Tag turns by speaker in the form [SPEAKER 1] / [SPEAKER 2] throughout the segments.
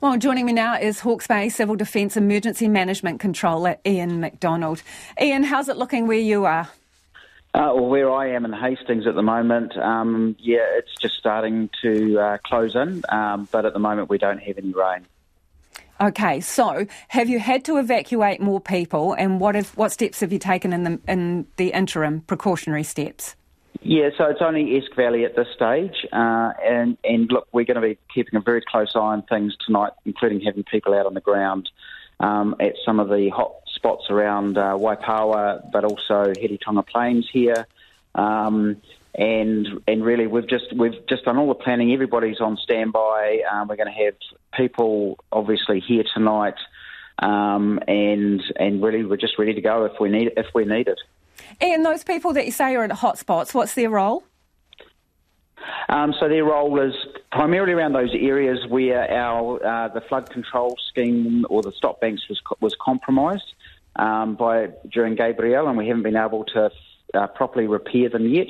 [SPEAKER 1] Well, joining me now is Hawke's Bay Civil Defence Emergency Management Controller Ian McDonald. Ian, how's it looking where you are?
[SPEAKER 2] Uh, well, where I am in Hastings at the moment, um, yeah, it's just starting to uh, close in, um, but at the moment we don't have any rain.
[SPEAKER 1] Okay, so have you had to evacuate more people, and what have, what steps have you taken in the in the interim precautionary steps?
[SPEAKER 2] Yeah, so it's only Esk Valley at this stage, uh, and and look, we're going to be keeping a very close eye on things tonight, including having people out on the ground um, at some of the hot spots around uh, Waipawa, but also Heretaunga Plains here. Um, and and really, we've just we've just done all the planning. Everybody's on standby. Um, we're going to have people obviously here tonight, um, and and really, we're just ready to go if we need if we need it.
[SPEAKER 1] And those people that you say are at hotspots, what's their role?
[SPEAKER 2] Um, so their role is primarily around those areas where our uh, the flood control scheme or the stop banks was was compromised um, by during Gabrielle, and we haven't been able to uh, properly repair them yet.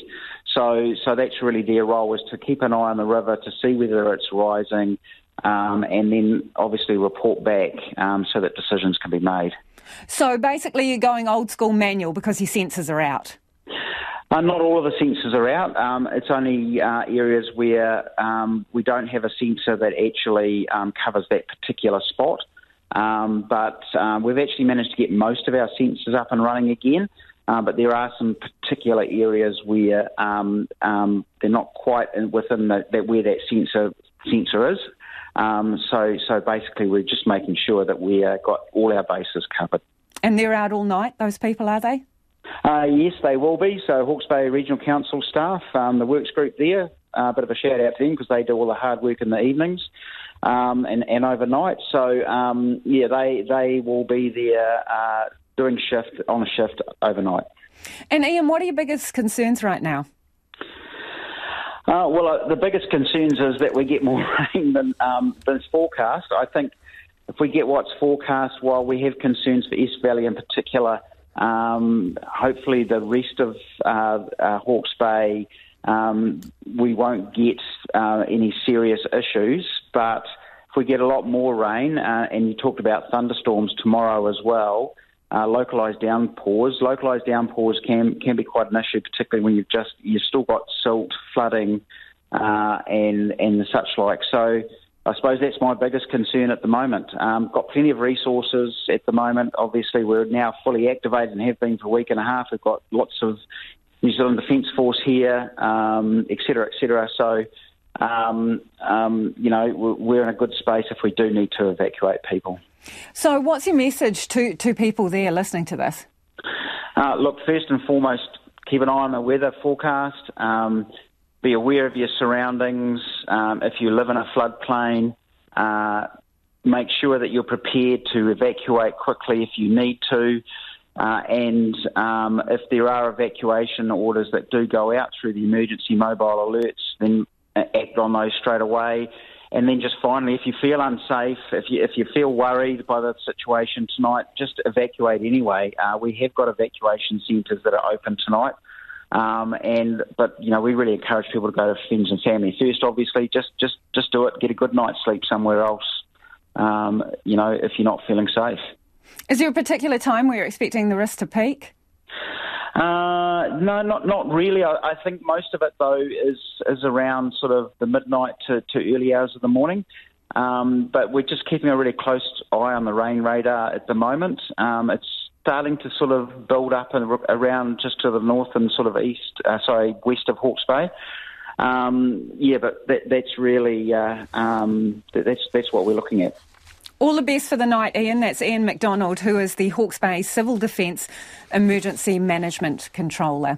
[SPEAKER 2] So so that's really their role is to keep an eye on the river to see whether it's rising, um, and then obviously report back um, so that decisions can be made.
[SPEAKER 1] So basically, you're going old school manual because your sensors are out.
[SPEAKER 2] Uh, not all of the sensors are out. Um, it's only uh, areas where um, we don't have a sensor that actually um, covers that particular spot. Um, but um, we've actually managed to get most of our sensors up and running again. Uh, but there are some particular areas where um, they're not quite within the, that where that sensor sensor is. Um, so, so basically, we're just making sure that we uh, got all our bases covered.
[SPEAKER 1] And they're out all night. Those people are they?
[SPEAKER 2] Uh, yes, they will be. So, Hawke's Bay Regional Council staff, um, the works group there, a uh, bit of a shout out to them because they do all the hard work in the evenings um, and, and overnight. So, um, yeah, they they will be there uh, doing shift on a shift overnight.
[SPEAKER 1] And Ian, what are your biggest concerns right now?
[SPEAKER 2] Uh, well, uh, the biggest concerns is that we get more rain than um, than's forecast. I think if we get what's forecast, while we have concerns for Esk Valley in particular, um, hopefully the rest of uh, uh, Hawke's Bay, um, we won't get uh, any serious issues. But if we get a lot more rain, uh, and you talked about thunderstorms tomorrow as well, uh, localised downpours. Localised downpours can can be quite an issue, particularly when you've just you've still got silt flooding uh, and and such like. So I suppose that's my biggest concern at the moment. Um, got plenty of resources at the moment. Obviously, we're now fully activated and have been for a week and a half. We've got lots of New Zealand Defence Force here, um, et cetera, et cetera. So. Um, um, you know, we're in a good space if we do need to evacuate people.
[SPEAKER 1] So, what's your message to, to people there listening to this?
[SPEAKER 2] Uh, look, first and foremost, keep an eye on the weather forecast. Um, be aware of your surroundings. Um, if you live in a floodplain, uh, make sure that you're prepared to evacuate quickly if you need to. Uh, and um, if there are evacuation orders that do go out through the emergency mobile alerts, then act on those straight away. And then just finally, if you feel unsafe, if you if you feel worried by the situation tonight, just evacuate anyway. Uh, we have got evacuation centres that are open tonight. Um, and but you know we really encourage people to go to friends and family first. Obviously, just just just do it. Get a good night's sleep somewhere else. Um, you know if you're not feeling safe.
[SPEAKER 1] Is there a particular time where you're expecting the risk to peak?
[SPEAKER 2] Uh, no, not not really. I, I, think most of it though is is around sort of the midnight to, to early hours of the morning. Um, but we're just keeping a really close eye on the rain radar at the moment. Um, it's starting to sort of build up and around just to the north and sort of east, uh, sorry, west of Hawke's Bay. Um, yeah, but that, that's really uh, um, that's that's what we're looking at.
[SPEAKER 1] All the best for the night, Ian. That's Ian McDonald, who is the Hawke's Bay Civil Defence Emergency Management Controller.